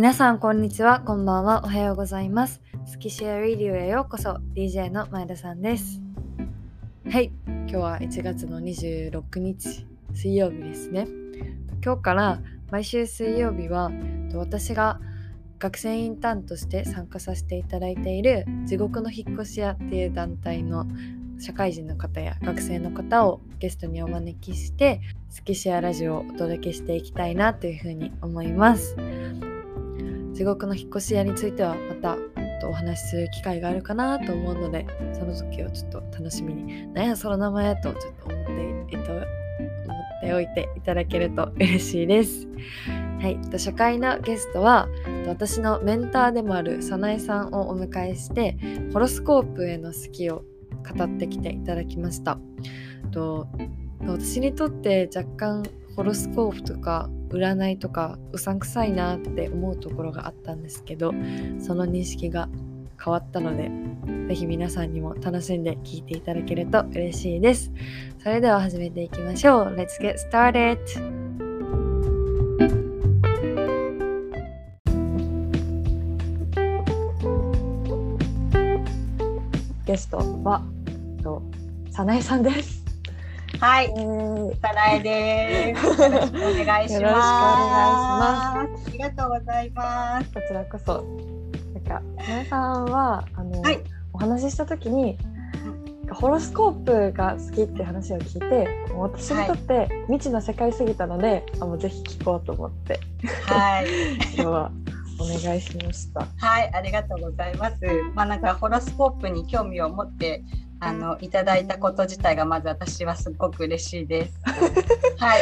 皆さんこんにちは。こんばんは。おはようございます。スキシェアリディオへようこそ。DJ の前田さんです。はい。今日は1月の26日水曜日ですね。今日から毎週水曜日は私が学生インターンとして参加させていただいている地獄の引っ越し屋っていう団体の社会人の方や学生の方をゲストにお招きしてスキシェアラジオをお届けしていきたいなというふうに思います地獄の引っ越し屋についてはまたお話しする機会があるかなと思うのでその時をちょっと楽しみに何やその名前とちょっと思って、えっと、思っておいていただけると嬉しいです。はい、初回のゲストは私のメンターでもある早苗さんをお迎えしてホロスコープへの好きを語ってきていただきましたと私にとって若干ホロスコープとか占いとかうさんくさいなって思うところがあったんですけどその認識が変わったので是非皆さんにも楽しんで聴いていただけると嬉しいですそれでは始めていきましょう Let's get started! ゲストはと早苗さんです。はい、さなえです。よろしくお願いします。よろしくお願いします。ありがとうございます。こちらこそ。なんか、さなえさんは、あの、はい、お話しした時に。ホロスコープが好きって話を聞いて私にとって未知の世界すぎたので、はい、あもうぜひ聞こうと思って、はい、今日はお願いしました。はい、ありがとうございます。まあなんかホロスコープに興味を持ってあのいただいたこと自体がまず私はすごく嬉しいです。はい。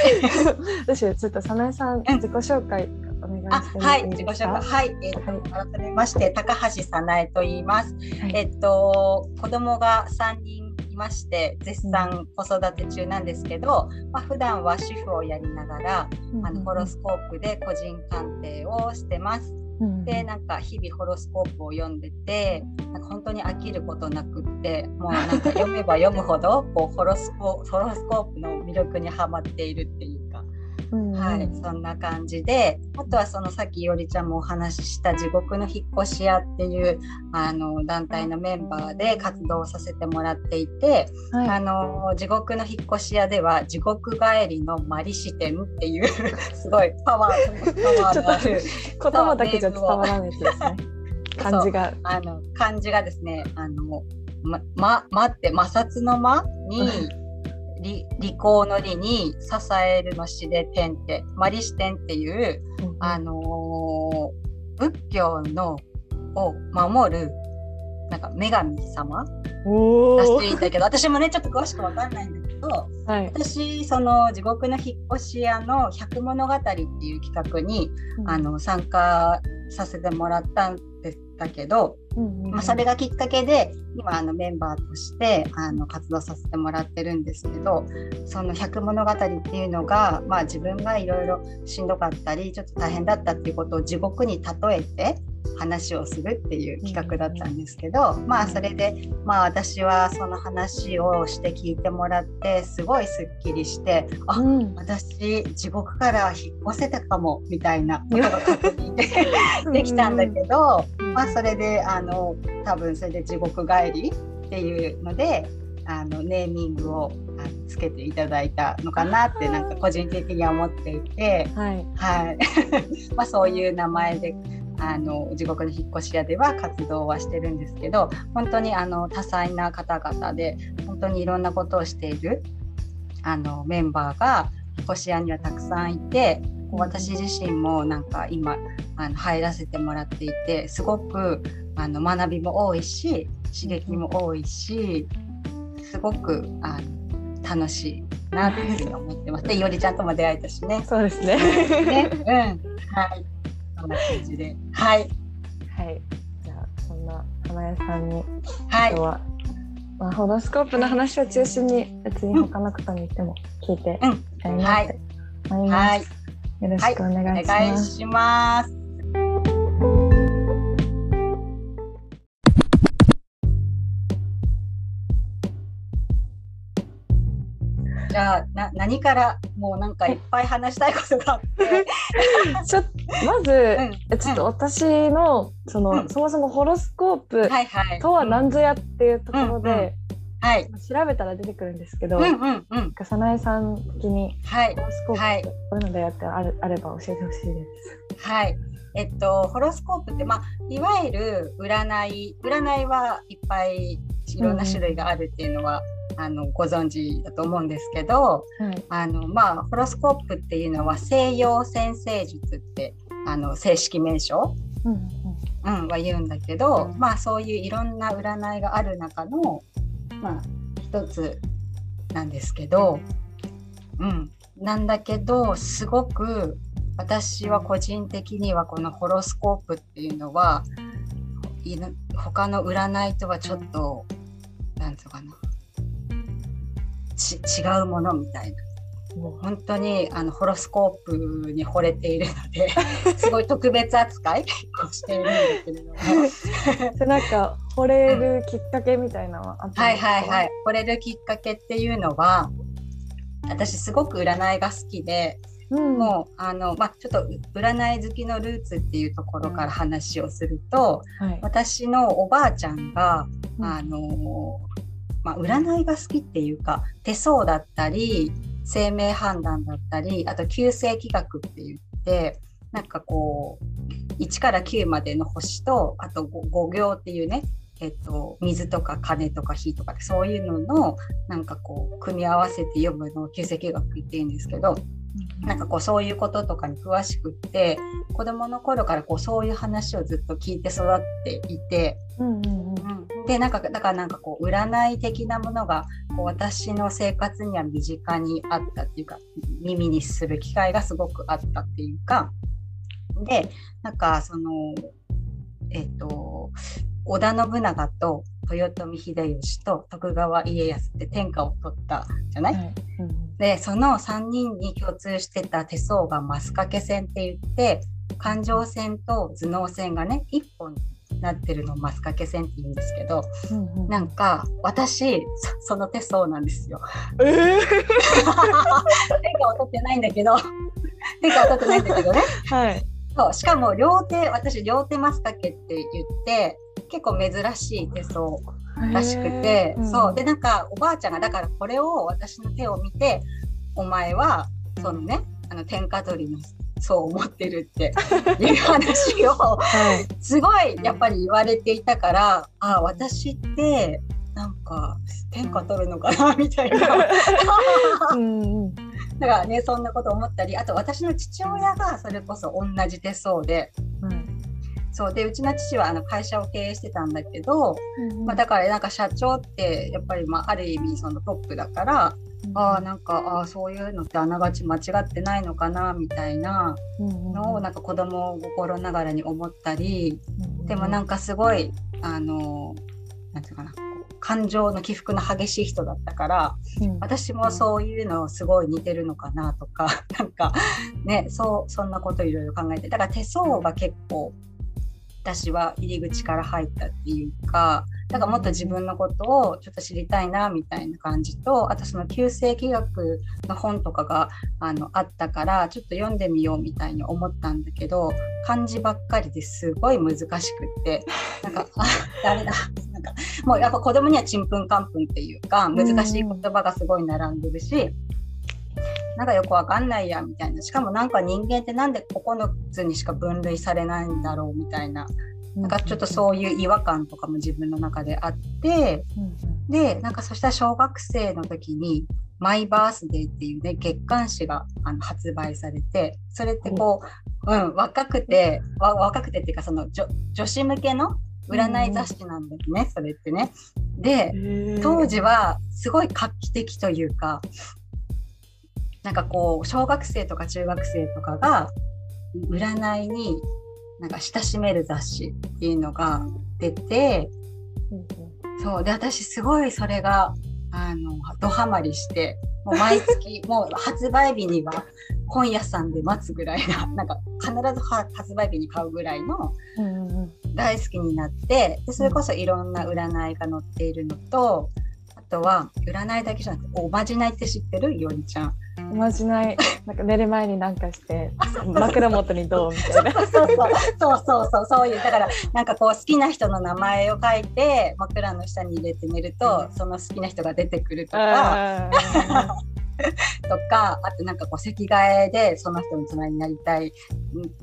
私ちょっと早苗さん、自己紹介お願いしてはい、自己紹介はい、えっ、ー、と、はい、改めまして高橋早苗と言います。はい、えっと子供が三人いまして絶賛子育て中なんですけど、まあ普段は主婦をやりながら、うん、あのホロスコープで個人鑑定をしてます。でなんか日々ホロスコープを読んでてなんか本当に飽きることなくってもうなんか読めば読むほどこうホロスコホロスコープの魅力にはまっているっていう。はい、そんな感じであとはそのさっきいおりちゃんもお話しした地獄の引っ越し屋っていうあの団体のメンバーで活動させてもらっていて、はい、あの地獄の引っ越し屋では地獄帰りのマリ視点っていう すごいパワーパワーのある 言葉だけじゃ伝わらないですね。漢字が。あの漢字がですねあのまままって摩擦の間に 利利口の利に支えるの詩で天ってマリシテンっていう、うん、あのー、仏教のを守るなんか女神様出していたけど私もねちょっと詳しく分かんないんだけど、はい、私その地獄の引っ越し屋の百物語っていう企画に、うん、あの参加させてもらったんだけど、まあ、それがきっかけで今あのメンバーとしてあの活動させてもらってるんですけどその「百物語」っていうのが、まあ、自分がいろいろしんどかったりちょっと大変だったっていうことを地獄に例えて話をするっていう企画だったんですけど、まあそれでまあ私はその話をして聞いてもらってすごいすっきりしてあ、うん、私地獄から引っ越せたかもみたいなことが確認でできたんだけど、まあそれであの多分それで地獄帰りっていうのであのネーミングをつけていただいたのかなってなんか個人的には思っていて、はい、はい、まあそういう名前であの地獄の引っ越し屋では活動はしてるんですけど本当にあの多彩な方々で本当にいろんなことをしているあのメンバーが引っ越し屋にはたくさんいて私自身もなんか今あの入らせてもらっていてすごくあの学びも多いし刺激も多いしすごくあの楽しいなというふうに思ってます。で、いおりちゃんとも出会えたしね。そうですね。ね、うん、はい。そんな感じで。はい。はい。じゃあ、そんな花屋さんに、はい、今日は、まあ、ホロスコープの話を中心に、別に他の方に言っても聞いていきたいなって思います。はい。よろしくお願いします。はい、お願いします。じゃあな何からもうなんかいっぱい話したいことがあって。ちょまず、うんちょっと私のその、うんそもそもホロスコープ。とは何ぞやっていうところで、はい。調べたら出てくるんですけど、うんうんうん。かさなえさん的にはいホ。ロスコープこういうのだよってあるあれば教えてほしいです。はい。えっと、ホロスコープって、まあ、いわゆる占い、占いはいっぱいいろんな種類があるっていうのは、あのご存知だと思うんですけど、はい。あのまあ、ホロスコープっていうのは西洋占星術ってあの正式名称、うんうんうん、は言うんだけど、うんまあそういういろんな占いがある中の、まあ、一つなんですけど、うん、なんだけどすごく私は個人的にはこのホロスコープっていうのはいな他の占いとはちょっと何ていうかな。ち違うものみたいな。もう本当にあのホロスコープに惚れているので すごい特別扱いをしているんですけれども。で なんか惚れるきっかけみたいなのはあったんはいはいはい。惚れるきっかけっていうのは私すごく占いが好きでうん、もうあの、まあ、ちょっと占い好きのルーツっていうところから話をするとはい、私のおばあちゃんがうん。あの、まあ、占いが好きっていうか手相だったり生命判断だったりあと旧世紀学って言ってなんかこう1から9までの星とあと 5, 行っていうねえっと、水とか金とか火とかそういうののなんかこう組み合わせて読むのを旧世紀学って言うんですけどなんかこうそういうこととかに詳しくって子どもの頃からこうそういう話をずっと聞いて育っていて、うんうん。うん。でなんかだからなんかこう占い的なものがこう私の生活には身近にあったっていうか耳にする機会がすごくあったっていうか。でなんかそのえっ、と織田信長と豊臣秀吉と徳川家康って天下を取ったじゃない、はい。うんでその3人に共通してた手相がマスカケ線って言って感情線と頭脳線がね1本になってるのをマスカケ線って言うんですけどうんうん。なんか私そその手相なんですよ。えー。天下を取ってないんだけど。天下を取ってないんだけどね。はい。そうしかも両手私両手マスカケって言って結構珍しい手相らしくて、へー。そう。でなんかおばあちゃんがだからこれを私の手を見てお前はそのねあの天下取りのそう思ってるって いう話をはい。すごいやっぱり言われていたからあ私ってなんか天下取るのかなみたいな。うんうん。だからねそんなこと思ったりあと私の父親がそれこそ同じ手相ではいそう。でうちの父はあの会社を経営してたんだけど、うんまあ、だからなんか社長ってやっぱりまあある意味そのトップだから、ああなんかああそういうのってあながち間違ってないのかなみたいなのをなんか子供心ながらに思ったりでもなんかかすごいあのなんていうかな感情の起伏の激しい人だったから私もそういうのすごい似てるのかなとか なんかねそうそんなこといろいろ考えてだから手相が結構私は入り口から入ったっていうかだからもっと自分のことをちょっと知りたいなみたいな感じとあとその旧世紀学の本とかがあのあったからちょっと読んでみようみたいに思ったんだけど漢字ばっかりですごい難しくってなんかあダメだ。なんかもうやっぱ子供にはちんぷんかんぷんっていうか難しい言葉がすごい並んでるし、なんかよくわかんないやみたいな。しかもなんか人間ってなんで9つにしか分類されないんだろうみたいな。なんかちょっとそういう違和感とかも自分の中であってでなんかそしたら小学生の時に「マイバースデー」っていうね月刊誌があの発売されてそれってこう、うん、若くてわ若くてっていうかその女女子向けの占い雑誌なんですね、それってね。で当時はすごい画期的というかなんかこう小学生とか中学生とかが占いになんか親しめる雑誌っていうのが出てそうで私すごいそれがあのドハマりしてもう毎月 もう発売日には本屋さんで待つぐらいななんか必ずは発売日に買うぐらいの大好きになってでそれこそいろんな占いが載っているのとあとは占いだけじゃなくておまじないって知ってる？よりちゃんおまじない。なんか寝る前になんかして 枕元にどうみたいな。そうそうそうそうそういう。だからなんかこう好きな人の名前を書いて枕の下に入れて寝るとその好きな人が出てくるとか とかあとなんかこう席替えでその人の隣になりたい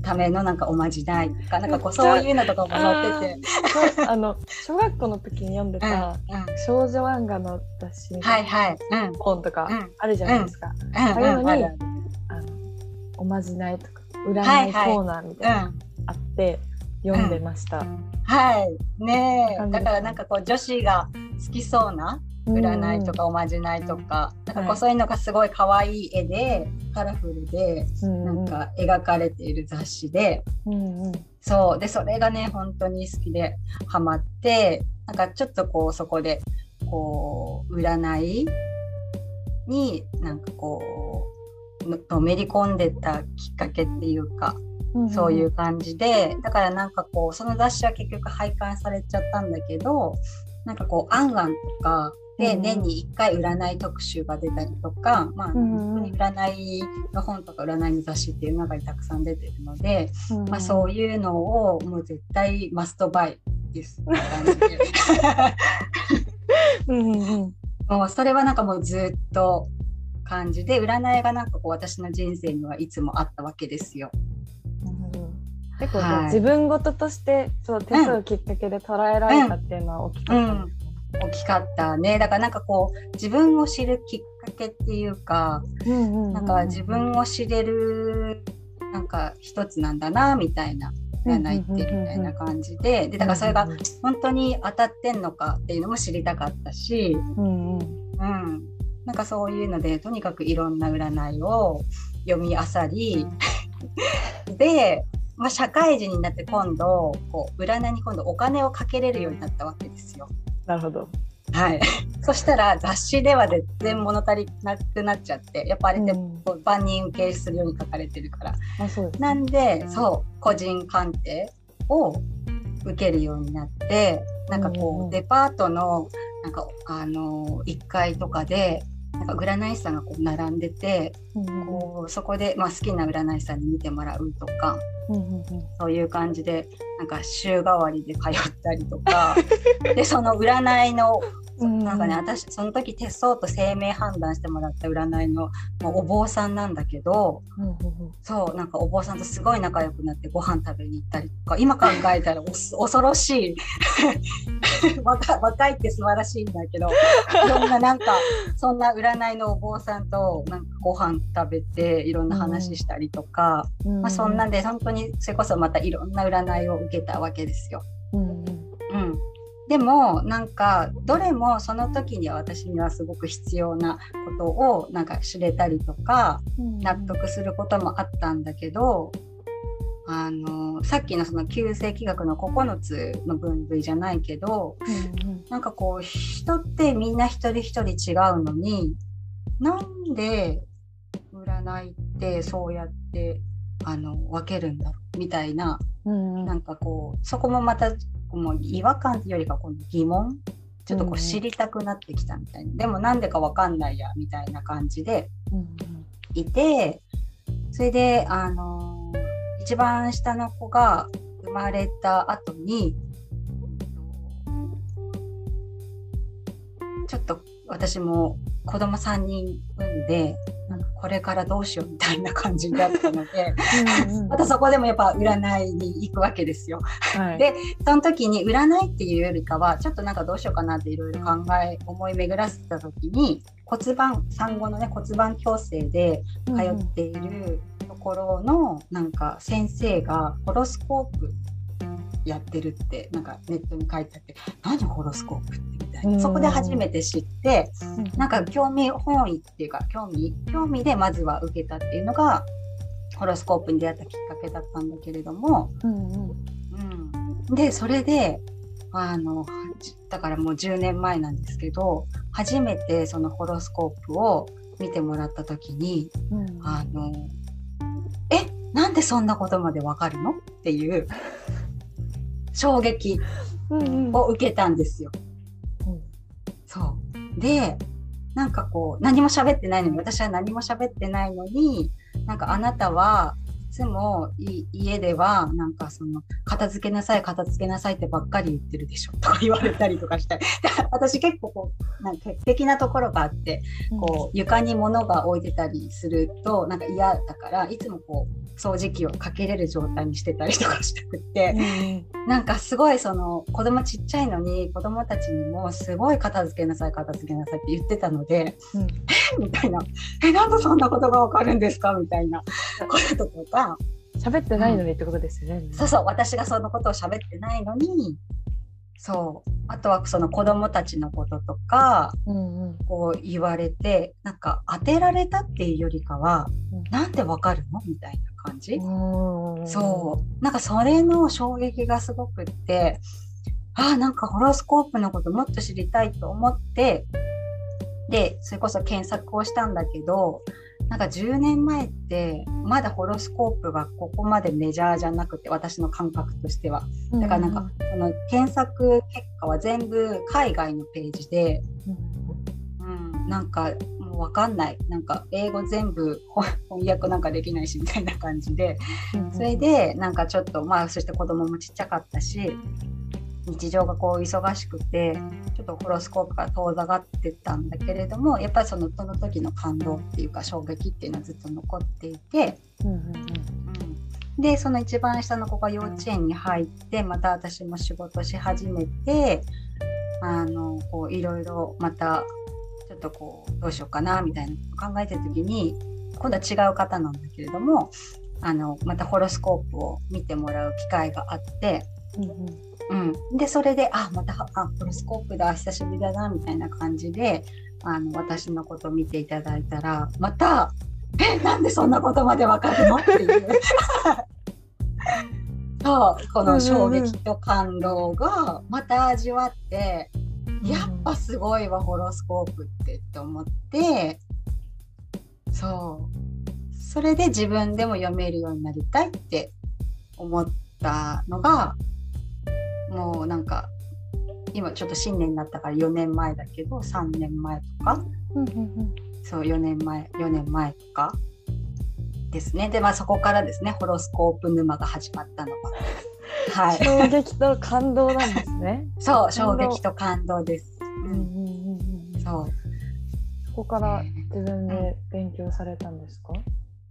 ためのなんかおまじないとかなんかこうそういうのとかも載ってて。あの小学校の時に読んでた、うんうん、少女漫画の雑誌はいはい、うん、本とかあるじゃないですか。うん、ああいうのに、あのおまじないとか占いコーナーみたいなあって、読んでました。はい。ね。だからなんかこう女子が好きそうな占いとかおまじないとか、うん、なんかこうそういうのがすごい可愛い絵でカラフルで、なんか描かれている雑誌で、そう。でそれがね本当に好きでハマってなんかちょっとこうそこでこう占いになんかこうのめり込んでたきっかけっていうか、そういう感じでだからなんかこうその雑誌は結局廃刊されちゃったんだけどなんかこう「あんあん」とかで年に1回占い特集が出たりとか、まあ、本当に占いの本とか占いの雑誌っていう中にたくさん出てるので、まあ、そういうのをもう絶対マストバイです。それはなんかもうずっと感じで占いがなんかこう私の人生にはいつもあったわけですよ。結構、はい、自分事としてそう手数きっかけで捉えられたっていうのは大きかった。ん。です大きかったね。だからなんかこう自分を知るきっかけっていうか、なんか自分を知れるなんか一つなんだなみたいな占いってみたいな感じで。でだからそれが本当に当たってんのかっていうのも知りたかったし、うん、うん、なんかそういうのでとにかくいろんな占いを読みあさりで、まあ、社会人になって今度こう占いに今度お金をかけれるようになったわけですよ。なるほど。はい、そしたら雑誌では全然物足りなくなっちゃってやっぱあれって万人受けするように書かれてるから、うん、なんでそう個人鑑定を受けるようになってなんかこう、うん、デパートのなんかあの1階とかでなんか占い師さんがこう並んでて、うん、こうそこで、まあ、好きな占い師さんに見てもらうとか、そういう感じでなんか週替わりで通ったりとか でその占いのなんかね私その時手相と生命判断してもらった占いのお坊さんなんだけど、そうなんかお坊さんとすごい仲良くなってご飯食べに行ったりとか今考えたら 恐ろしい。若若いって素晴らしいんだけどいろんななんかそんな占いのお坊さんとなんかご飯食べていろんな話したりとか、うん、まあ、そんなんで本当にそれこそまたいろんな占いを受けたわけですよ。うん、うん。でもなんかどれもその時には私にはすごく必要なことをなんか知れたりとか納得することもあったんだけど、あのさっきのその旧世紀学の9つの分類じゃないけど、うんうん、なんかこう人ってみんな一人一人違うのになんで占いってそうやってあの分けるんだろうみたいな、うんうん、なんかこうそこもまたもう違和感というよりかこの疑問ちょっとこう知りたくなってきたみたいな、うん、でもなんでか分かんないやみたいな感じでいて、それであのー、一番下の子が生まれた後にちょっと私も子供3人産んでなんかこれからどうしようみたいな感じだったので うん、またそこでもやっぱ占いに行くわけですよ。はい、でその時に占いっていうよりかはちょっとなんかどうしようかなっていろいろ考え思い巡らせた時に骨盤産後のね骨盤矯正で通っているところのなんか先生がホロスコープやってるってなんかネットに書いてあって何ホロスコープってみたいな。そこで初めて知ってなんか興味本位っていうか興味興味でまずは受けたっていうのがホロスコープに出会ったきっかけだったんだけれども、うんうん。うん、でそれであのだからもう10年前なんですけど初めてそのホロスコープを見てもらった時に、うん、あのえなんでそんなことまでわかるの？っていう衝撃を受けたんですよ。うんうん、そうでなんかこう何も喋ってないのに私は何も喋ってないのになんかあなたはいつも家ではなんかその片付けなさい片付けなさいってばっかり言ってるでしょとか言われたりとかして 私結構こうなんか潔癖なところがあってこう床に物が置いてたりするとなんか嫌だからいつもこう掃除機をかけれる状態にしてたりとかしたくって、うん、なんかすごいその子供ちっちゃいのに子供たちにもすごい片付けなさい片付けなさいって言ってたので、うん、え みたいな「えなんでそんなことがわかるんですか?」みたいなこととか。喋ってないのにってことですよね、うん、そうそう私がそのことを喋ってないのにそう。あとはその子供たちのこととか、うんうん、こう言われてなんか当てられたっていうよりかは、うん、なんでわかるのみたいな感じ、そう。なんかそれの衝撃がすごくってああなんかホロスコープのこともっと知りたいと思ってでそれこそ検索をしたんだけどなんか10年前ってまだホロスコープがここまでメジャーじゃなくて私の感覚としては。だからなんか、その検索結果は全部海外のページで、うん、なんかもう分かんない。なんか英語全部翻訳なんかできないしみたいな感じで。それでなんかちょっとまあそして子供もちっちゃかったし日常がこう忙しくてちょっとホロスコープが遠ざかってたんだけれどもやっぱりそのその時の感動っていうか衝撃っていうのはずっと残っていて、うんうんうん、でその一番下の子が幼稚園に入ってまた私も仕事し始めてあのこういろいろまたちょっとこうどうしようかなみたいな考えてる時に今度は違う方なんだけれどもあのまたホロスコープを見てもらう機会があって。うんうんうん、でそれであまたあホロスコープだ久しぶりだなみたいな感じであの私のことを見ていただいたらまた「えなんでそんなことまでわかるの?」っていう。そうこの衝撃と感動がまた味わってやっぱすごいわホロスコープってって思ってそう。それで自分でも読めるようになりたいって思ったのがもうなんか今ちょっと新年になったから4年前だけど3年前とか、うんうんうん、そう4年前4年前とか？ですね。でまあそこからですねホロスコープ沼が始まったのが。はい、衝撃と感動なんですね。そう衝撃と感動です。うん。うんうん、そう。そこから自分で勉強されたんですか、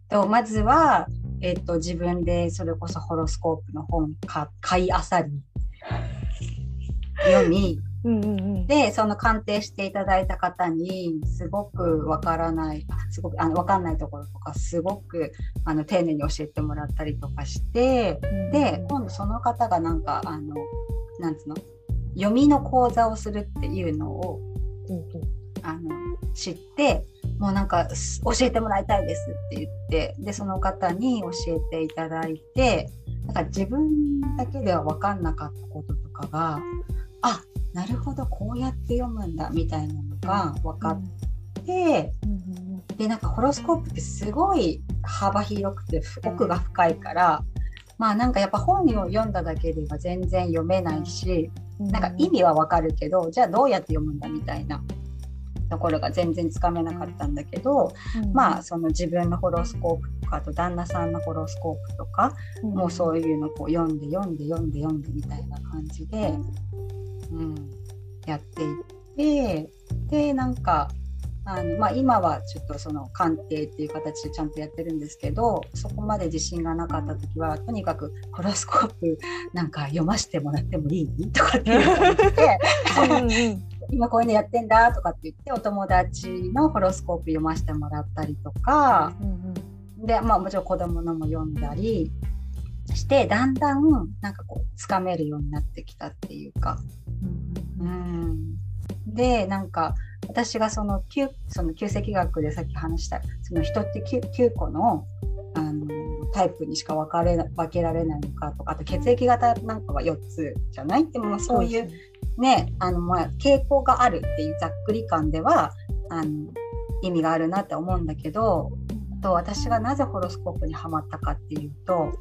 とまずは、えーと、自分でそれこそホロスコープの本か買いあさり読み、うんうんうん、でその鑑定していただいた方にすごくわからないすごくあの分かんないところとかすごくあの丁寧に教えてもらったりとかして、うん、で今度その方がなんかあのなんつうの？読みの講座をするっていうのを、うんうん、あの知ってもうなんか教えてもらいたいですって言ってでその方に教えていただいてなんか自分だけでは分かんなかったこととかがあなるほどこうやって読むんだみたいなのが分かって、うん、でなんかホロスコープってすごい幅広くて奥が深いからまあなんかやっぱ本を読んだだけでは全然読めないしなんか意味は分かるけどじゃあどうやって読むんだみたいなところが全然つかめなかったんだけど、うん、まあその自分のホロスコープとかあと旦那さんのホロスコープとか、うん、もうそういうのをこう読んで読んで読んで読んでみたいな感じで、うん、やっていってでなんかあのまあ、今はちょっとその鑑定っていう形でちゃんとやってるんですけどそこまで自信がなかった時はとにかくホロスコープなんか読ませてもらってもいい？とかっていう感じで今こういうのやってんだとかって言ってお友達のホロスコープ読ませてもらったりとか、でまあもちろん子供のも読んだりしてだんだんなんかこうつかめるようになってきたっていうか。うん、でなんか私がその 9, その旧石学でさっき話したその人って 9, 9個のあのタイプにしか分かれ分けられないのかとかあと血液型なんかは4つじゃない？でもそういうね。あのまあ傾向があるっていうざっくり感ではあの意味があるなって思うんだけどと私がなぜホロスコープにはまったかっていうと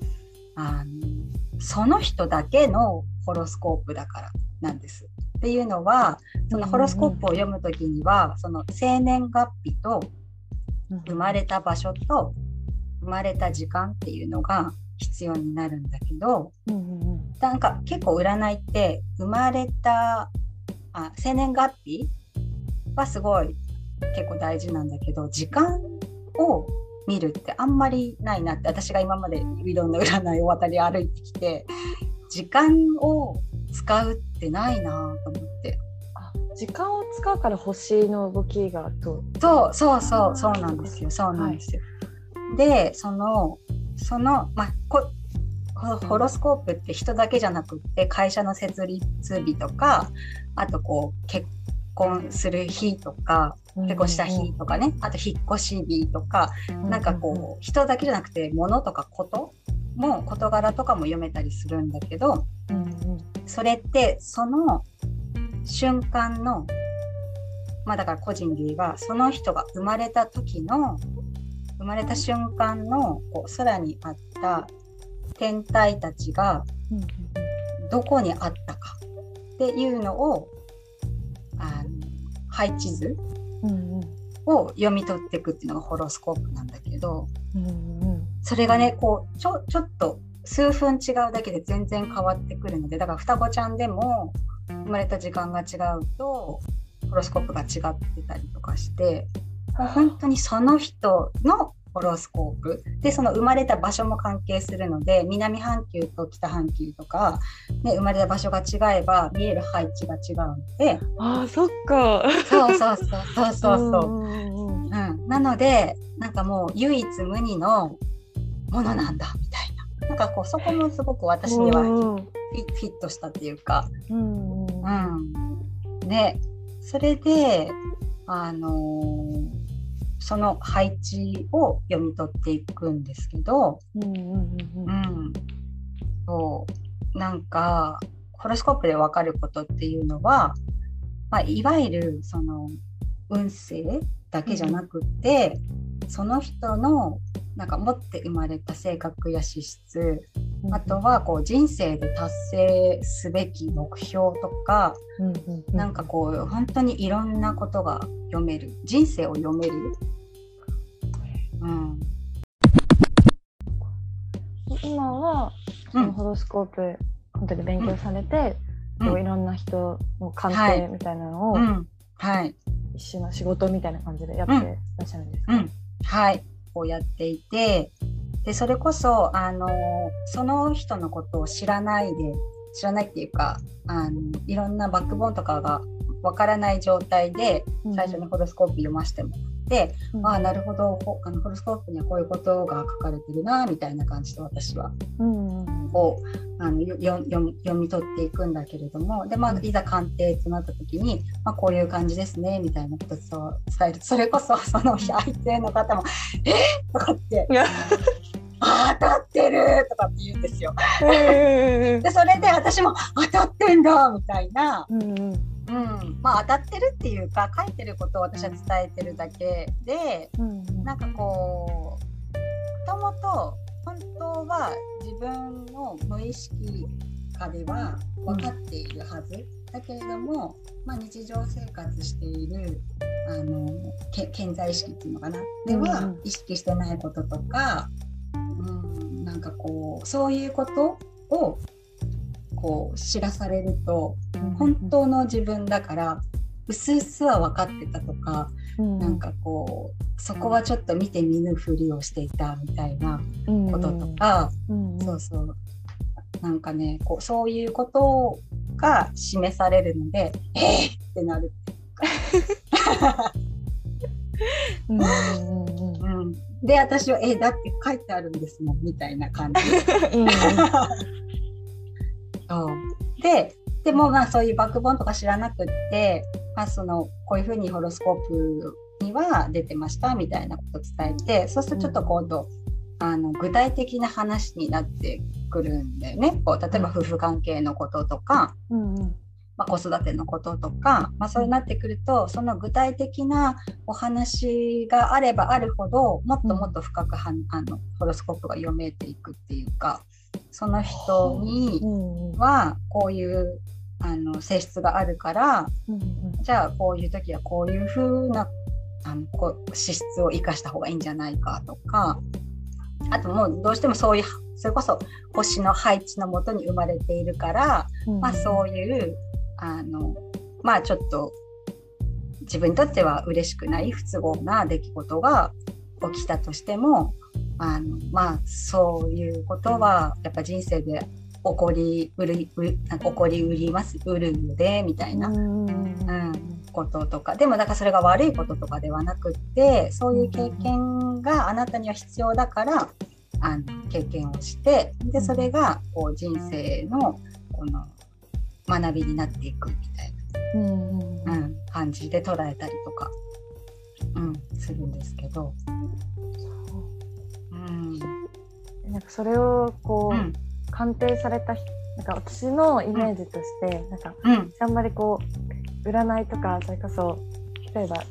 あのその人だけのホロスコープだからなんです。っていうのはそのホロスコープを読む時にはその生年月日と生まれた場所と生まれた時間っていうのが必要になるんだけど、なんか結構占いって生まれたあ生年月日はすごい結構大事なんだけど時間を見るってあんまりないなって私が今までいろんな占いを渡り歩いてきて時間を使うってないなと思って。時間を使うから星の動きがと。そうそうそうそうなんですよ。そうなんですよ、はい、でそのそのまあこホロスコープって人だけじゃなくって会社の設立日とかあとこう結婚する日とか結婚した日とかね。あと引っ越し日とかなんかこう人だけじゃなくて物とかことも事柄とかも読めたりするんだけどそれってその瞬間のまあだから個人で言えばその人が生まれた時の生まれた瞬間のこう空にあった天体たちがどこにあったかっていうのをあの配置図を読み取っていくっていうのがホロスコープなんだけど、それがねこうちょちょっと数分違うだけで全然変わってくるのでだから双子ちゃんでも生まれた時間が違うとホロスコープが違ってたりとかしてもう本当にその人のホロスコープ。でその生まれた場所も関係するので南半球と北半球とか、ね、生まれた場所が違えば見える配置が違うので。あそっか。そうそうそうそうそう。そう、うん、なのでなんかもう唯一無二のものなんだみたいな。なんかこうそこもすごく私にはフィットしたっていうか、うん、うん、ねそれであのーその配置を読み取っていくんですけど、そう。なんかホロスコープで分かることっていうのは、まあ、いわゆるその運勢だけじゃなくて、うん、その人のなんか持って生まれた性格や資質、うん、あとはこう人生で達成すべき目標とか、うんうんうん、なんかこう本当にいろんなことが読める。人生を読めるうん、今はそのホロスコープ、うん、本当に勉強されて、うん、いろんな人の鑑定みたいなのを、はい、一緒の仕事みたいな感じでやってらっしゃるんですか、はい。こうやっていてでそれこそあのその人のことを知らないで知らないっていうかあのいろんなバックボーンとかがわからない状態で最初にホロスコープ読ませてもて、うん、ああなるほどあのホロスコープにはこういうことが書かれてるなみたいな感じで私は、うん、をあの読読み取っていくんだけれどもで、まあ、いざ鑑定となった時に、まあ、こういう感じですねみたいなことを伝えるそれこそその相手の方も「えっ!」とかって。当たってるとかって言うんですよ。でそれで私も当たってんだみたいな、うんうんまあ、当たってるっていうか書いてることを私は伝えてるだけ。で、うん、なんかこうもともと本当は自分の無意識下では分かっているはず、だけれども、まあ、日常生活しているあの健在意識っていうのかな。では意識してないこととか、うん、なんかこうそういうことをこう知らされると本当の自分だからうすうすは分かってたとか、うん、なんかこうそこはちょっと見て見ぬふりをしていたみたいなこととか、うん。うん、そうそう。なんかねこうそういうことが示されるのでえー、ってなるっていうか。うん。うん、で私は「えだって書いてあるんですもん」みたいな感じ。うんででもまあそういうバックボーンとか知らなくって、まあ、そのこういうふうにホロスコープには出てましたみたいなことを伝えてそうするとちょっと今度、うん、あの具体的な話になってくるんだよね。こう例えば夫婦関係のこととか、うんうん。まあ、子育てのこととか、まあ、そうなってくるとその具体的なお話があればあるほどもっともっと深くは、あのホロスコープが読めていくっていうかその人にはこういうあの性質があるからうんじゃあこういう時はこういう風なあのこう資質を生かした方がいいんじゃないかとかあともうどうしてもそういうそれこそ星の配置のもとに生まれているから、うん。まあ、そういうあのまあちょっと自分にとっては嬉しくない不都合な出来事が起きたとしてもあのまあそういうことはやっぱ人生で起こりうる起こりうりますうるのでみたいな。うんうんこととかでもだからそれが悪いこととかではなくってそういう経験があなたには必要だからあの経験をしてでそれがこう人生のこの学びになっていくみたいうんうんな、うん、感じで捉えたりとか、うん、するんですけど。うん。なんかそれをこう、うん。鑑定された人なんか私のイメージとして、なんかうん。あんまりこう占いとかそれこそ例えば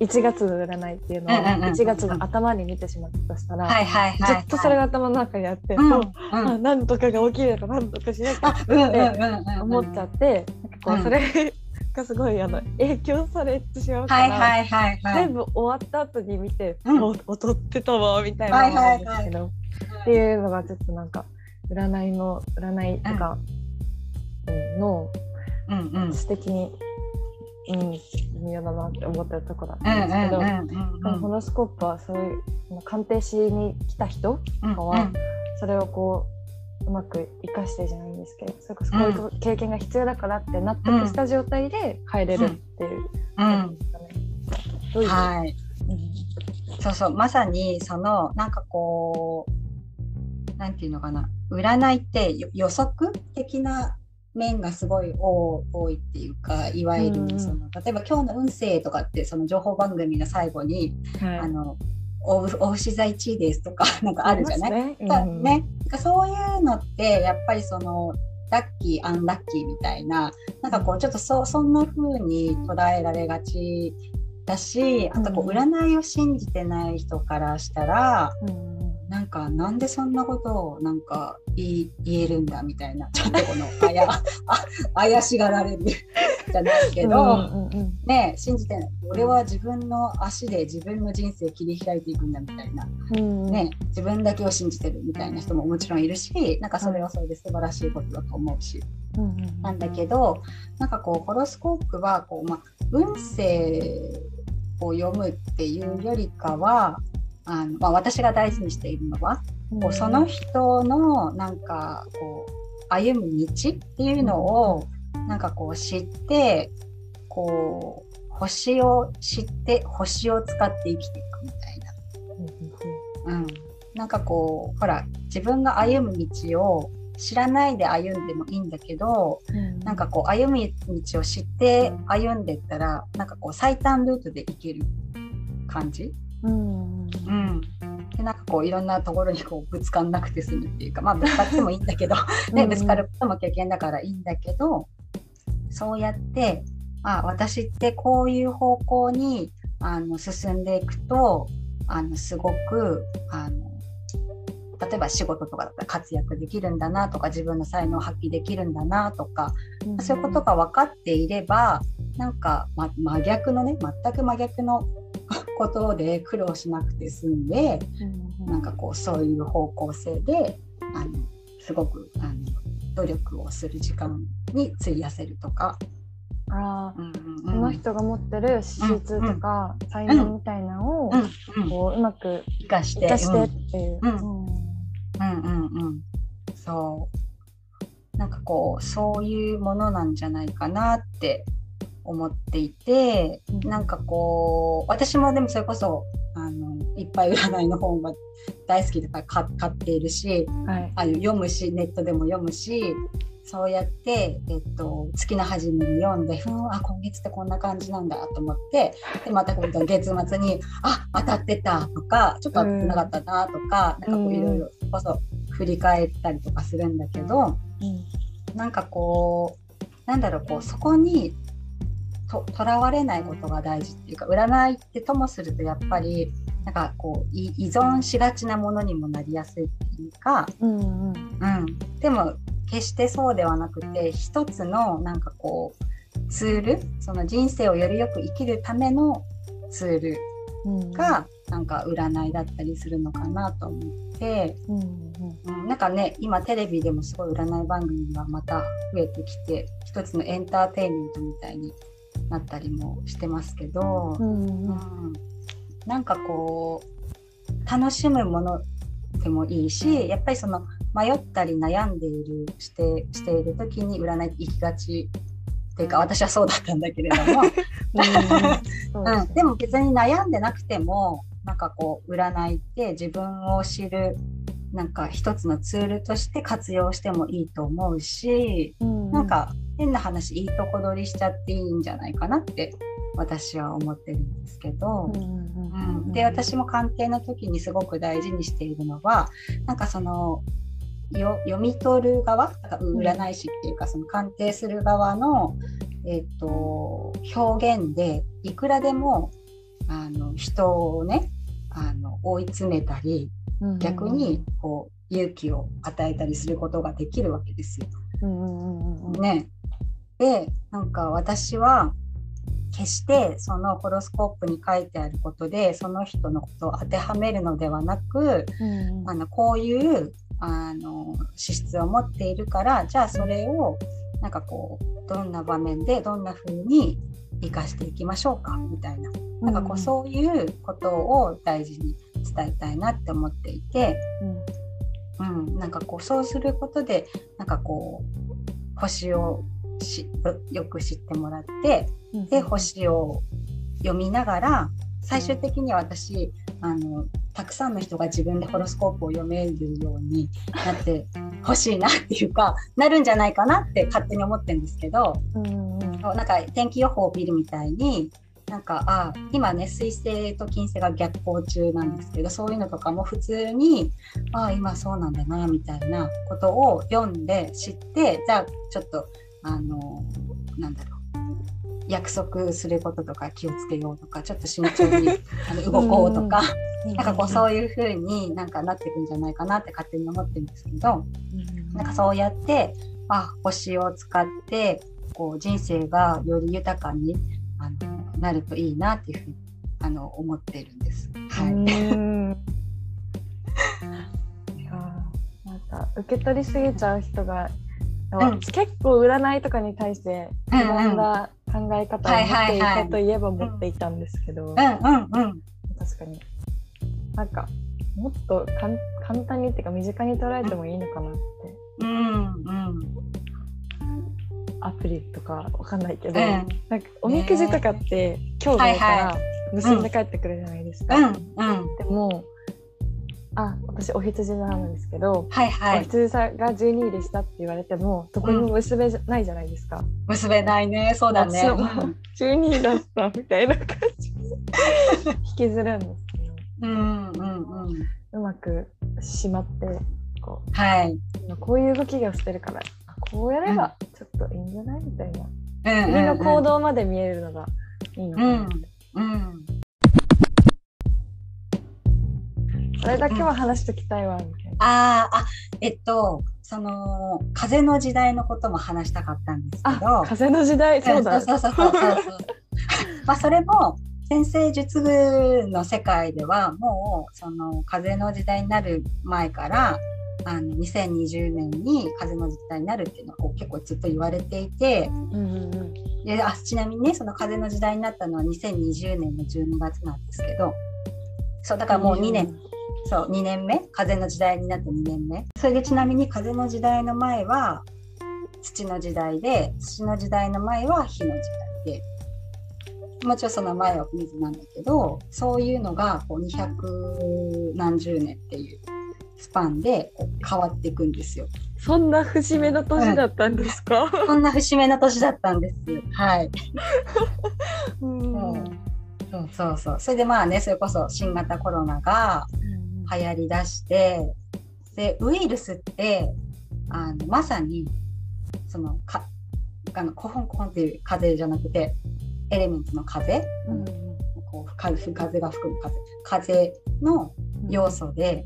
1月の占いっていうのをうんうんうん。1月の頭に見てしまったとしたら、ずっとそれが頭の中にあって、うんあうん。あなんとかが起きるとかなんとかしなきゃって思っちゃって、なんかこううん。それがすごいあの影響されてしまうから、はいはいはいはい。全部終わった後に見て、うん。お踊ってたわみたいなのがあるんですけど、っていうのがちょっとなんか占いの占いとか、うん。のうんうん。私的に、うん、微妙だなって思ってるところうなんんですけど、うんうんうんホロスコープはそういう鑑定しに来た人うんかはそれをこううまく生かしてじゃないんですけどそれこそこういう経験が必要だからって納得した状態で帰れるっていううん。感じですかね。どういう、はい。うん。そうそうまさにそのなんかこうなんていうのかな。占いってよ予測的な面がすごい多多いっていうかいわゆるうん。その、例えば今日の運勢とかってその情報番組の最後に、はい。あのおお牛座1位ですとか なんかあるじゃない、ね。だね、なんかそういうのってやっぱりそのラッキーアンラッキーみたいななんかこうちょっとそそんな風に捉えられがちだしあとこううん占いを信じてない人からしたらうんうんなんかなんでそんなことをなんか言い言えるんだみたいなちょっとこのあやあ怪しがられるじゃないけど。うんうんうん。ね信じてない。俺は自分の足で自分の人生切り開いていくんだみたいな。うんうん。ね、自分だけを信じてるみたいな人ももちろんいるしなんかそれはそれで素晴らしいことだと思うし、うんうんうん。なんだけどなんかこうホロスコープはこう、まあ、運勢を読むっていうよりかはあの、まあ、私が大事にしているのは、こうその人のなんかこう歩む道っていうのをなんかこう知ってこう星を知って星を使って生きていくみたいな。うんうん。うん、なんかこうほら自分が歩む道を知らないで歩んでもいいんだけどうん。なんかこう歩む道を知って歩んでったらなんかこう最短ルートで行ける感じ、うんうんうん、でなんかこういろんなところにこうぶつかんなくて済むっていうかまあぶつかってもいいんだけど、ね、ぶつかることも経験だからいいんだけどそうやってあ私ってこういう方向にあの進んでいくとあのすごくあの例えば仕事とかだったら活躍できるんだなとか自分の才能を発揮できるんだなとか、うん。そういうことが分かっていればなんか、ま、真逆のね全く真逆のことで苦労しなくて済んでうんうんなんかこうそういう方向性であのすごくあの努力をする時間に費やせるとか。あうんうんその人が持ってる資質とか才能みたいなのをこううまく生かして。っていう。うんうん。うんうんうん。そう。なんかこうそういうものなんじゃないかなって思っていて、うんなんかこう私もでもそれこそあのいっぱい占いの本が 大好きだから買買っているしはい。あの読むしネットでも読むしそうやって、えっと、月の初めに読んでふんあ今月ってこんな感じなんだと思ってでまた今度月末にあ当たってたとかちょっと当たってなかったなとか、なんかこうんういろいろこそ振り返ったりとかするんだけどうんなんかこうなんだろうこうそこにととらわれないことが大事っていうか占いってともするとやっぱりなんかこうい依存しがちなものにもなりやすいっていうか、うんうん。うん、でも決してそうではなくて一つのなんかこうツールその人生をよりよく生きるためのツールがなんか占いだったりするのかなと思って、うん。うん、なんかね今テレビでもすごい占い番組がまた増えてきて一つのエンターテインメントみたいになったりもしてますけど、うんうん。うん、なんかこう楽しむものでもいいしやっぱりその迷ったり悩んでいるしてしている時に占いって行きがちというか私はそうだったんだけれども、うん、でも別に悩んでなくてもなんかこう占いって自分を知るなんか一つのツールとして活用してもいいと思うし、うん、なんか変な話いいとこ取りしちゃっていいんじゃないかなって私は思ってるんですけど、うんで私も鑑定の時にすごく大事にしているのはなんかその読み取る側占い師っていうかその鑑定する側の、えーと、表現でいくらでもあの人をねあの追い詰めたり逆にこう勇気を与えたりすることができるわけですよ。ね、でなんか私は決してそのホロスコープに書いてあることでその人のことを当てはめるのではなく、うん、あのこういうあの資質を持っているからじゃあそれをなんかこうどんな場面でどんな風に生かしていきましょうかみたいな。なんかこう、そういうことを大事に伝えたいなって思っていて、うん、うん、なんかこうそうすることでなんかこう星をしよく知ってもらって、で星を読みながら最終的には私あのたくさんの人が自分でホロスコープを読めるようになって ほしいなっていうかなるんじゃないかなって勝手に思ってるんですけど、うん、なんか天気予報を見るみたいになんかあ今ね水星と金星が逆行中なんですけどそういうのとかも普通にあ今そうなんだなみたいなことを読んで知ってじゃあちょっとあのなんだろう約束することとか気をつけようとかちょっと慎重に あの動こうとか、うん、なんかこうそういう風になんかなっていくんじゃないかなって勝手に思ってるんですけど、うん、なんかそうやってあ星を使ってこう人生がより豊かにあのなるといいなっていうふうにあの思ってるんです。はい。なんか受け取りすぎちゃう人が、うん、結構占いとかに対していろんな考え方を持っていたといえば持っていたんですけど、確かに。なんかもっと簡単にっていうか身近に捉えてもいいのかなって。うんうんアプリとかわかんないけど、うん、なんかおみくじとかって今日から結んで帰ってくるじゃないですか。うんうん、でもあ私お羊座なんですけど、はいはい、お羊座が12位でしたって言われてもどこにも結べないじゃないですか。結べないね。そうだね。12位だったみたいな感じ。引きずるんですけど、うんうんうん、うまくしまってこう,、はい、こういう動きがしてるからこうやればちょっといいんじゃない？みたいな、うんうん、の行動まで見えるのがいいな。うん、うんそれだけは話しておきたいわみたいな。ああ、えっと、その風の時代のことも話したかったんですけど。風の時代、そうだ。そうそうそうそうそう。まあ、それも。先生術具の世界ではもうその風の時代になる前からあの2020年に風の時代になるっていうのは結構ずっと言われていて、うんうん、であちなみにねその風の時代になったのは2020年の12月なんですけどそうだからもう2年、うん、そう2年目風の時代になって2年目。それでちなみに風の時代の前は土の時代で土の時代の前は火の時代でもちろんその前は水なんだけどそういうのがこう200何十年っていうスパンで変わっていくんですよ。そんな節目の年だったんですか、うん、そんな節目の年だったんです。はい。うん、そうそうそう。それでまあね、それこそ新型コロナが流行りだして、で、ウイルスって、あのまさに、そのか、あのコホンコホンっていう風じゃなくて、エレメントの風、うん、こう風が吹く風風の要素で、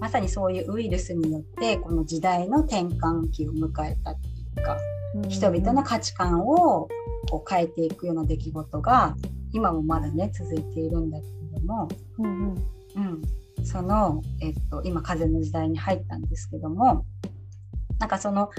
まさにそういうウイルスによってこの時代の転換期を迎えたっていうか、人々の価値観をこう変えていくような出来事が今もまだね続いているんだけれども、うん、うん、その、えっと、今風の時代に入ったんですけどもなんかその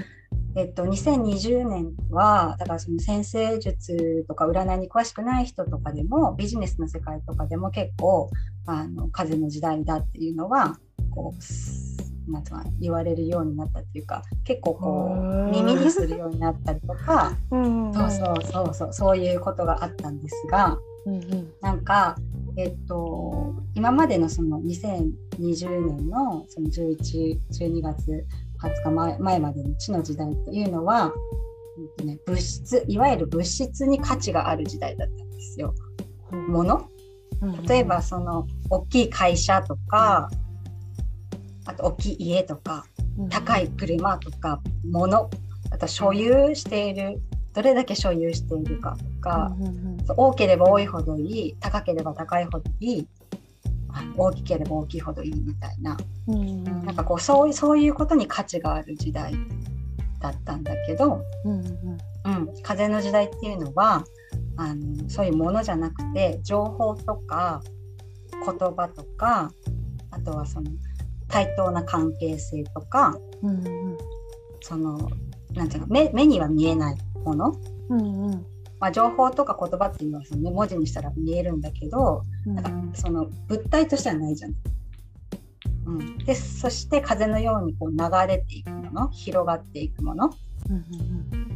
えっと、2020年はだからその先生術とか占いに詳しくない人とかでもビジネスの世界とかでも結構あの風の時代だっていうのはこうなんとか言われるようになったっていうか結構こう耳にするようになったりとか、そうそうそうそうそういうことがあったんですが、うんうん、なんかえっと今までのその2020年のその11、12月20日前前までの地の時代っていうのは、うんね、物質いわゆる物質に価値がある時代だったんですよ。もの例えばその大きい会社とかあと大きい家とか高い車とか物。あと所有しているどれだけ所有しているかとか、多ければ多いほどいい高ければ高いほどいい。大きければ大きいほどいいみたいな、うん、なんかこうそうそういうことに価値がある時代だったんだけど、うん、風の時代っていうのはあのそういうものじゃなくて情報とか言葉とかあとはその対等な関係性とか、うんうん、そのなんていうの目目には見えないもの、うんうん。まあ、情報とか言葉っていうのはその、ね、文字にしたら見えるんだけど、なんかその物体としてはないじゃん。うん、でそして風のようにこう流れていくもの広がっていくもの、っ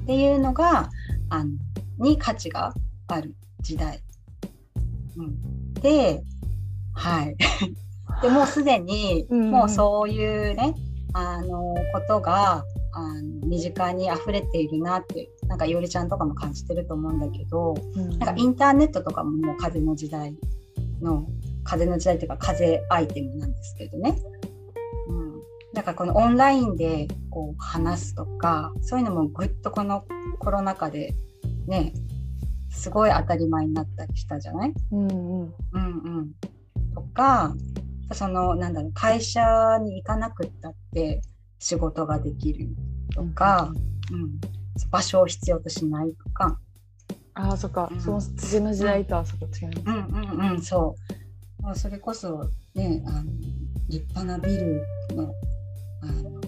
ていうのがあのに価値がある時代。うん、ではいでもうすでにもうそういうね、あのことがあの身近に溢れているなってなんかいおりちゃんとかも感じてると思うんだけど、うん、なんかインターネットとかももう風の時代の風の時代っていうか風アイテムなんですけどね。うん、だからこのオンラインでこう話すとかそういうのもぐっとこのコロナ禍でねすごい当たり前になったりしたじゃない、うんうん、うんうん。とかそのなんだろう会社に行かなくったって仕事ができるとか、うん、うん、場所を必要としないとか。ああそっか、うん、その土の時代とはそこ違います。うんうんうんそう。それこそねあの立派なビルのあの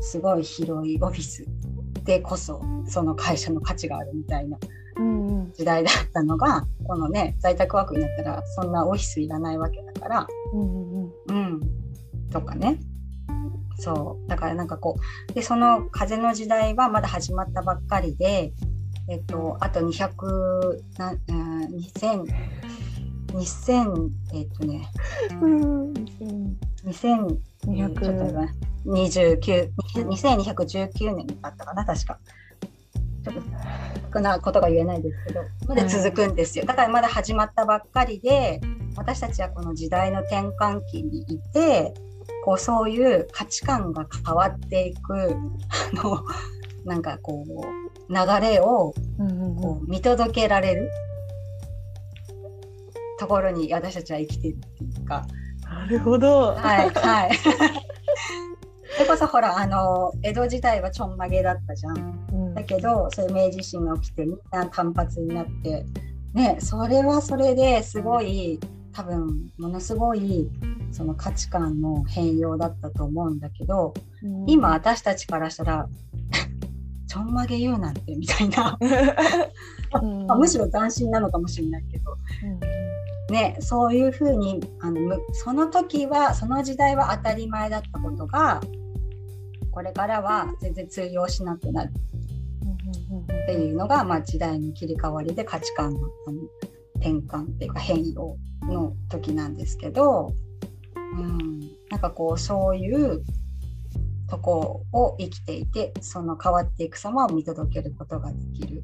すごい広いオフィスでこそその会社の価値があるみたいな時代だったのが、うんうん、このね在宅ワークになったらそんなオフィスいらないわけだから、うん、うんうん、とかね。そう。だからなんかこうでその風の時代はまだ始まったばっかりで、えっと、あと200な、うん、2000 2000えっとね、うん、2000 2219年だったかな確か。ちょっと少なことが言えないですけどまだ続くんですよ、だからまだ始まったばっかりで私たちはこの時代の転換期にいてこうそういう価値観が変わっていくあのなんかこう流れをこう見届けられるところに私たちは生きてるっていうか。なるほど。はいはい。それこそほらあの江戸時代はちょんまげだったじゃん。うん、だけどそういう明治維新が起きてみんな単発になってねそれはそれですごい多分ものすごいその価値観の変容だったと思うんだけど、うん、今私たちからしたら ちょんまげ言うなんてみたいな。うん。まあ、むしろ斬新なのかもしれないけど、うん、ね、そういうふうにあのその時はその時代は当たり前だったことがこれからは全然通用しなくなるっていうのが、まあ、時代の切り替わりで価値観のあの転換っていうか変容の時なんですけど、うん、なんかこうそういうとこを生きていてその変わっていく様を見届けることができる。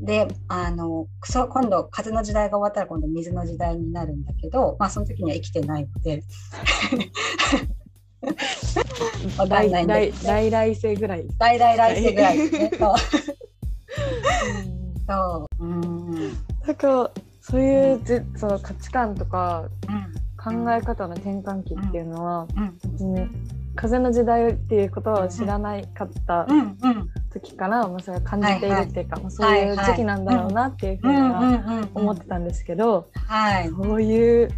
であの今度風の時代が終わったら今度水の時代になるんだけど、まあ、その時には生きてないので来来来来世ぐらい来来来世ぐらいですね。そう。うん。なんかそういうじその価値観とか考え方の転換期っていうのは、うん別に風の時代っていうことを知らないかった時から、まあ、それを感じているっていうか、まあ、そうはいいうはい時期なんだろうなっていうふうにはうん思ってたんですけど、はいそういう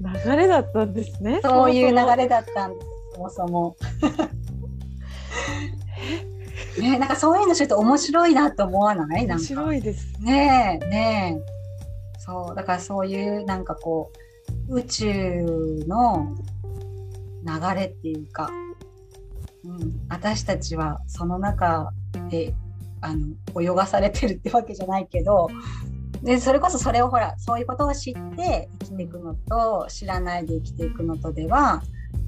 流れだったんですね。そういう流れれだったんですそもそも。ねなんかそういうのちょっと面白いなと思わない？なん面か白いです。ねえねえ。そうだからそういうなんかこう宇宙の流れっていうか、うん、私たちはその中であの泳がされてるってわけじゃないけどでそれこそそれをほらそういうことを知って生きていくのと知らないで生きていくのとでは、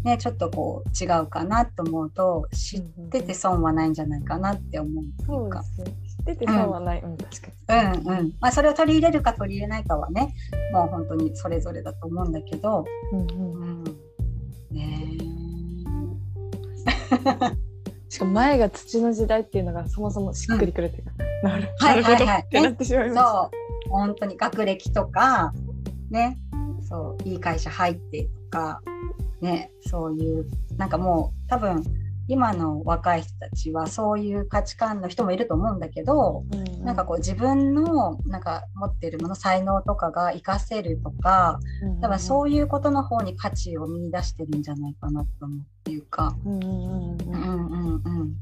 ね、ちょっとこう違うかなと思うと知ってて損はないんじゃないかなって思うっていううですね。知ってて損はない。うん。うんうん。まあ、それを取り入れるか取り入れないかはねもう本当にそれぞれだと思うんだけど、うんうんうん、ねしかも前が土の時代っていうのがそもそもしっくりくるっていうか、なるはいなるほど。はいはいってなってしまいえました。そう。本当に学歴とかね。そう。いい会社入ってとかねそういうなんかもう多分今の若い人たちはそういう価値観の人もいると思うんだけど、うんうん。なんかこう自分のなんか持ってるもの才能とかが活かせるとか多分そういうことの方に価値を見出してるんじゃないかなと思うっていうか。うんうんうん。うんうんうんうん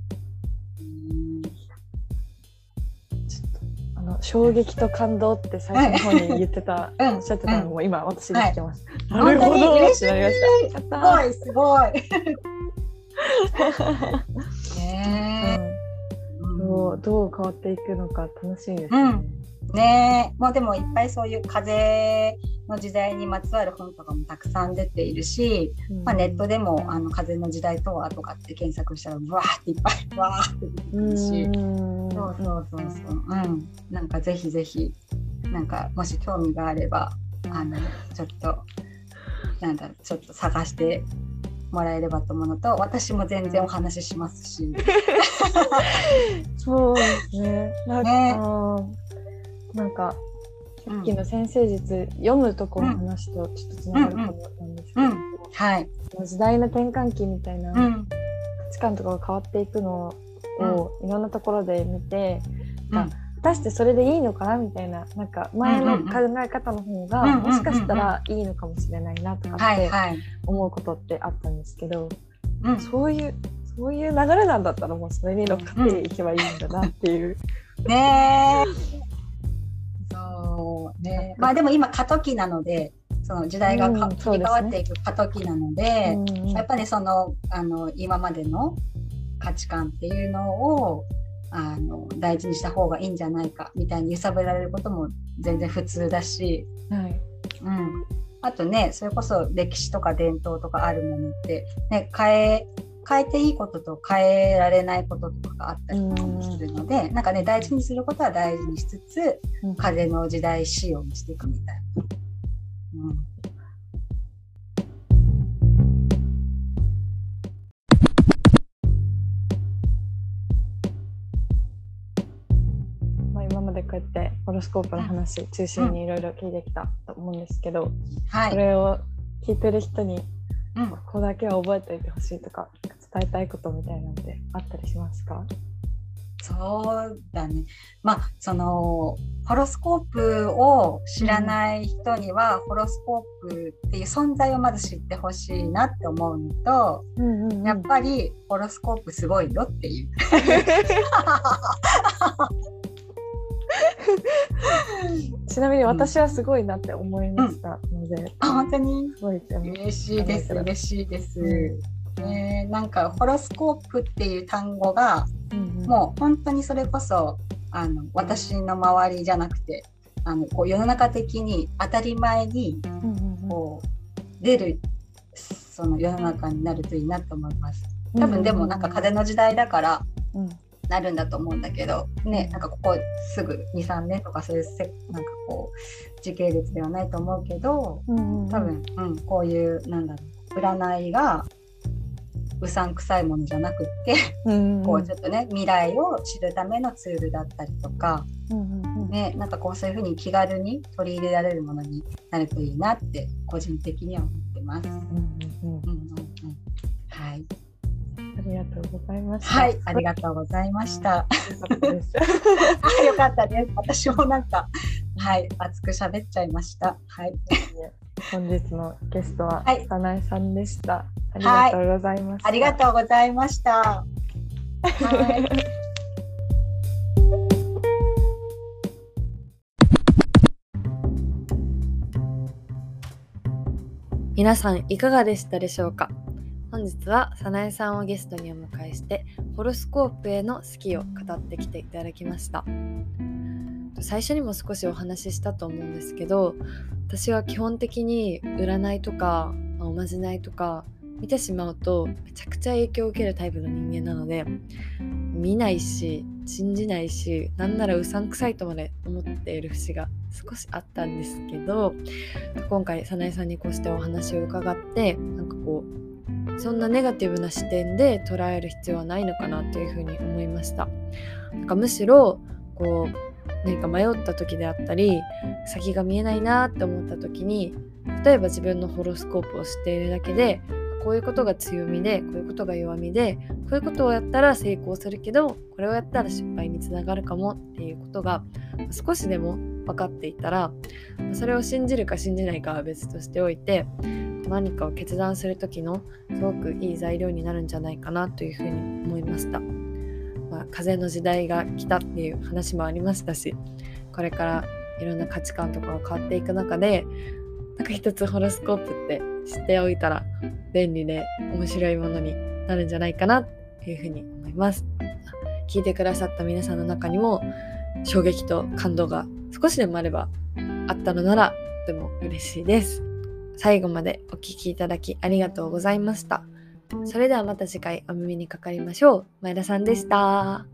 の衝撃と感動って最初の方に言ってた、うん。おっしゃってたのも今私で聞けます。うんなるほど。嬉しい。すごい。すごい。た ねうん。どうどう変わっていくのか楽しみですね。うんねえもうでもいっぱいそういう風の時代にまつわる本とかもたくさん出ているし、うんまあ、ネットでもあの風の時代とはとかって検索したらわーっていっぱいわーって出てくるし。うんそうそうそうそう。うん。なんかぜひぜひ、なんかもし興味があれば、あの、ちょっと、なんだちょっと探してもらえればと思うのと、私も全然お話ししますし。そうですね。なんか、ねなんかうんさっきの先生術、読むところの話とちょっとつながるかもなんですけど、うんはい。その時代の転換期みたいな価うん。値観とかが変わっていくのうんをいろんなところで見て、うんあ果たしてそれでいいのかなみたいななんか前の考え方の方が、うんうんうんもしかしたらいいのかもしれないなとかって。思うことってあったんですけど、うん。そういうそういう流れなんだったらもうそれに乗っかっていけばいいんだなっていう。ねえ。ね。まあでも今過渡期なので、その時代がかうん切り替わっていく過渡期なので、うんうん。やっぱりそのあの今までの価値観っていうのをあの大事にした方がいいんじゃないかみたいに揺さぶられることも全然普通だし、はい。うん、あとねそれこそ歴史とか伝統とかあるものって、ね、変え変えていいことと変えられないこととかがあったりするので、なんかね大事にすることは大事にしつつうん。風の時代仕様にしていくみたいな。うん。まあ、今までこうやってホロスコープの話中心にいろいろ聞いてきたと思うんですけど、はい、これを聞いてる人にうんここだけは覚えておいてほしいとか伝えたいことみたいなのであったりしますか？そうだね。まあそのホロスコープを知らない人には、ホロスコープっていう存在をまず知ってほしいなって思うのと、うんうんやっぱりホロスコープすごいよっていう。ちなみに私はすごいなって思いました。ので、あ本当に？すごい嬉しいです。嬉しいです。うねなんかホロスコープっていう単語がうんうん。もう本当にそれこそあの私の周りじゃなくてあのこう世の中的に当たり前にうんうんうん。こう出るその世の中になるといいなと思います。多分でもなんか風の時代だからうんなるんだと思うんだけどねなんかここすぐ23年とかそういうせなんかこう時系列ではないと思うけどうんうんうん。多分、うん、こういうなんだろう占いがうさんくさいものじゃなくって、こうちょっとね未来を知るためのツールだったりとか、ね、なんかこうそういうふうに気軽に取り入れられるものになるといいなって個人的には思ってます。うんうんうんりがとうございました。はい、ありがとうございました。よかったです。私もなんか、はい、熱く喋っちゃいました。はい。本日のゲストは、はい、さなえさんでした。ありがとうございました。はい、ありがとうございました。はい。皆さんいかがでしたでしょうか？本日は早苗さんをゲストにお迎えしてホロスコープへの好きを語ってきていただきました。最初にも少しお話ししたと思うんですけど私は基本的に占いとかおまじないとか見てしまうとめちゃくちゃ影響を受けるタイプの人間なので見ないし信じないしなんならうさんくさいとまで思っている節が少しあったんですけど今回早苗さんにこうしてお話を伺ってなんかこうそんなネガティブな視点で捉える必要はないのかなというふうに思いました。なんかむしろこう何か迷った時であったり先が見えないなって思った時に例えば自分のホロスコープを知っているだけでこういうことが強みでこういうことが弱みでこういうことをやったら成功するけどこれをやったら失敗につながるかもっていうことが少しでも分かっていたらそれを信じるか信じないかは別としておいて何かを決断する時のすごくいい材料になるんじゃないかなというふうに思いました。まあ、風の時代が来たっていう話もありましたしこれからいろんな価値観とかが変わっていく中でなんか一つホロスコープって知っておいたら便利で面白いものになるんじゃないかなっていうふうに思います。聞いてくださった皆さんの中にも衝撃と感動が少しでもあればあったのならとても嬉しいです。最後までお聴きいただきありがとうございました。それではまた次回お耳にかかりましょう。前田さんでした。